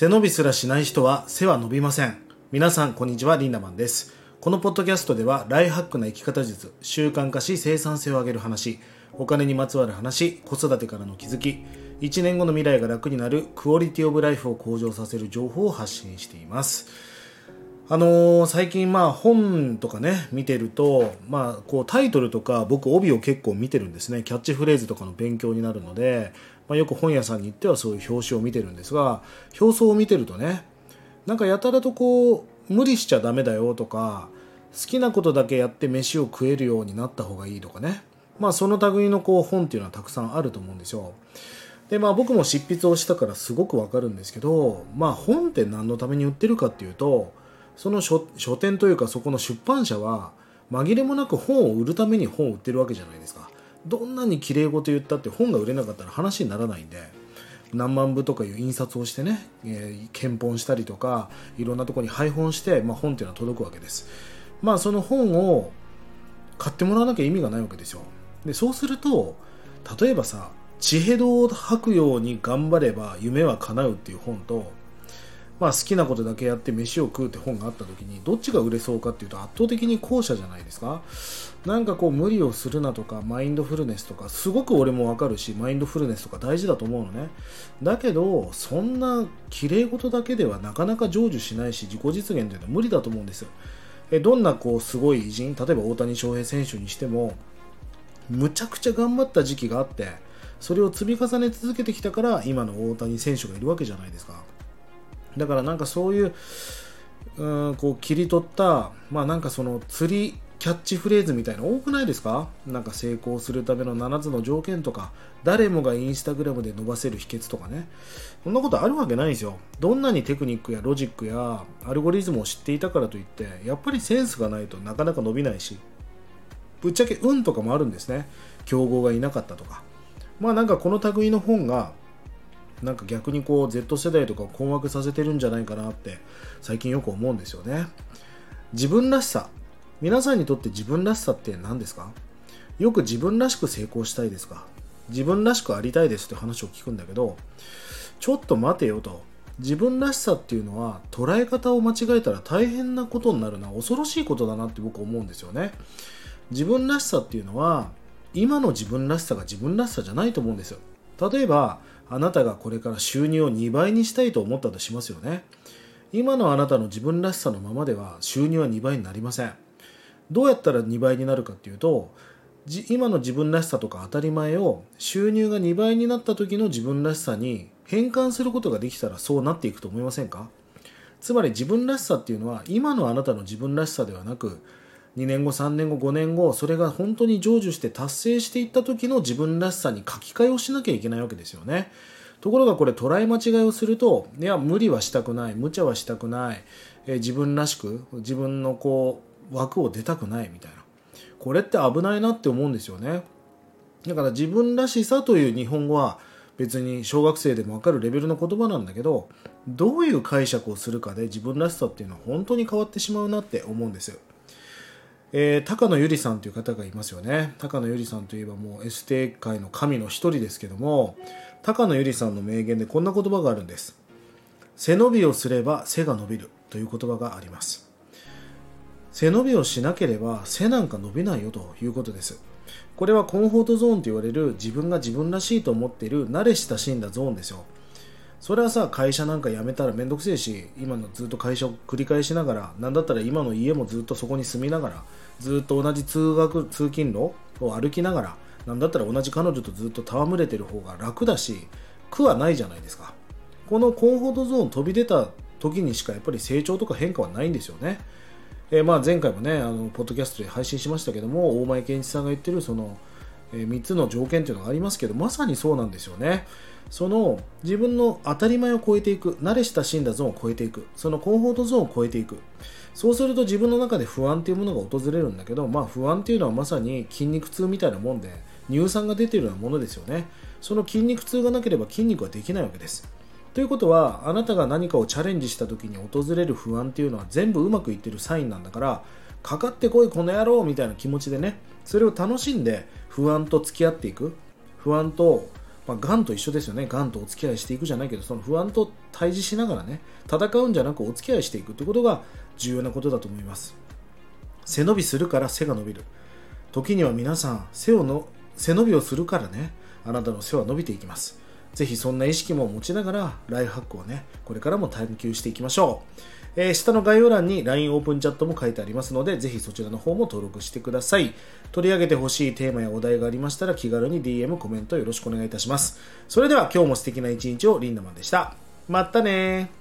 背伸びすらしない人は背は伸びません。皆さん、こんにちは、リンダマンです。このポッドキャストでは、ライフハックな生き方術、習慣化し生産性を上げる話、お金にまつわる話、子育てからの気づき、1年後の未来が楽になるクオリティオブライフを向上させる情報を発信しています。あのー最近まあ本とかね見てると、まあ、こうタイトルとか僕帯を結構見てるんですね。キャッチフレーズとかの勉強になるので、まあ、よく本屋さんに行ってはそういう表紙を見てるんですが表層を見てるとねなんかやたらとこう無理しちゃダメだよとか好きなことだけやって飯を食えるようになった方がいいとかね。まあその類のこう本っていうのはたくさんあると思うんですよ。でまあ僕も執筆をしたからすごくわかるんですけどまあ本って何のために売ってるかっていうとその書書店というかそこの出版社は紛れもなく本を売るために本を売ってるわけじゃないですか。どんなに綺麗事言ったって本が売れなかったら話にならないんで何万部とかいう印刷をしてね、えー検本したりとかいろんなところに配本して、まあ、本っていうのは届くわけです。まあその本を買ってもらわなきゃ意味がないわけですよ。でそうすると例えばさ地ヘドを吐くように頑張れば夢は叶うっていう本とまあ、好きなことだけやって飯を食うって本があった時にどっちが売れそうかっていうと圧倒的に後者じゃないですか。なんかこう無理をするなとかマインドフルネスとかすごく俺もわかるしマインドフルネスとか大事だと思うのね。だけどそんな綺麗事だけではなかなか成就しないし自己実現というのは無理だと思うんですえどんなこうすごい偉人例えば大谷翔平選手にしてもむちゃくちゃ頑張った時期があってそれを積み重ね続けてきたから今の大谷選手がいるわけじゃないですか。だからなんかそういううんこう切り取ったまあなんかその釣りキャッチフレーズみたいな多くないですか？なんか成功するための7つの条件とか誰もがインスタグラムで伸ばせる秘訣とかね。そんなことあるわけないんですよ。どんなにテクニックやロジックやアルゴリズムを知っていたからといってやっぱりセンスがないとなかなか伸びないしぶっちゃけ運とかもあるんですね。競合がいなかったとか。まあなんかこの類の本がなんか逆にこう Z 世代とか困惑させてるんじゃないかなって最近よく思うんですよね。自分らしさ。皆さんにとって自分らしさって何ですか？よく自分らしく成功したいですか？自分らしくありたいですって話を聞くんだけどちょっと待てよと。自分らしさっていうのは捉え方を間違えたら大変なことになるな。恐ろしいことだなって僕思うんですよね。自分らしさっていうのは今の自分らしさが自分らしさじゃないと思うんですよ。例えばあなたがこれから収入を2倍にしたいと思ったとしますよね。今のあなたの自分らしさのままでは収入は2倍になりません。どうやったら2倍になるかっていうと今の自分らしさとか当たり前を収入が2倍になった時の自分らしさに変換することができたらそうなっていくと思いませんか？つまり自分らしさっていうのは今のあなたの自分らしさではなく2年後3年後5年後それが本当に成就して達成していった時の自分らしさに書き換えをしなきゃいけないわけですよね。ところがこれ捉え間違いをするといや無理はしたくない無茶はしたくない、えー自分らしく自分のこう枠を出たくないみたいな。これって危ないなって思うんですよね。だから自分らしさという日本語は別に小学生でも分かるレベルの言葉なんだけどどういう解釈をするかで自分らしさっていうのは本当に変わってしまうなって思うんですよ。えー高野由里さんという方がいますよね。高野由里さんといえばもうエステ界の神の一人ですけども高野由里さんの名言でこんな言葉があるんです。背伸びをすれば背が伸びるという言葉があります。背伸びをしなければ背なんか伸びないよということです。これはコンフォートゾーンと言われる自分が自分らしいと思っている慣れ親しんだゾーンですよ。それはさ会社なんか辞めたらめんどくせえし今のずっと会社を繰り返しながらなんだったら今の家もずっとそこに住みながらずっと同じ通学通勤路を歩きながらなんだったら同じ彼女とずっと戯れてる方が楽だし苦はないじゃないですか。このコンフォートゾーン飛び出た時にしかやっぱり成長とか変化はないんですよね。えーまあ前回もねあのポッドキャストで配信しましたけども大前健一さんが言ってるその、え3つの条件というのがありますけどまさにそうなんですよね。その自分の当たり前を超えていく慣れ親しんだゾーンを超えていくそのコンフォートゾーンを超えていく。そうすると自分の中で不安というものが訪れるんだけど、まあ、不安というのはまさに筋肉痛みたいなもんで乳酸が出ているようなものですよね。その筋肉痛がなければ筋肉はできないわけです。ということはあなたが何かをチャレンジした時に訪れる不安っていうのは全部うまくいってるサインなんだからかかってこいこの野郎みたいな気持ちでねそれを楽しんで不安と付き合っていく不安とまあ、がんと一緒ですよね。がんとお付き合いしていくじゃないけど、その不安と対峙しながらね、戦うんじゃなくお付き合いしていくということが重要なことだと思います。背伸びするから背が伸びる。時には皆さん、背をの背伸びをするからね、あなたの背は伸びていきます。ぜひそんな意識も持ちながら、ライフハックをね、これからも探求していきましょう。えー、下の概要欄に LINE オープンチャットも書いてありますので、ぜひそちらの方も登録してください。取り上げてほしいテーマやお題がありましたら、気軽に DM、コメントよろしくお願いいたします。それでは今日も素敵な一日をリンダマンでした。またね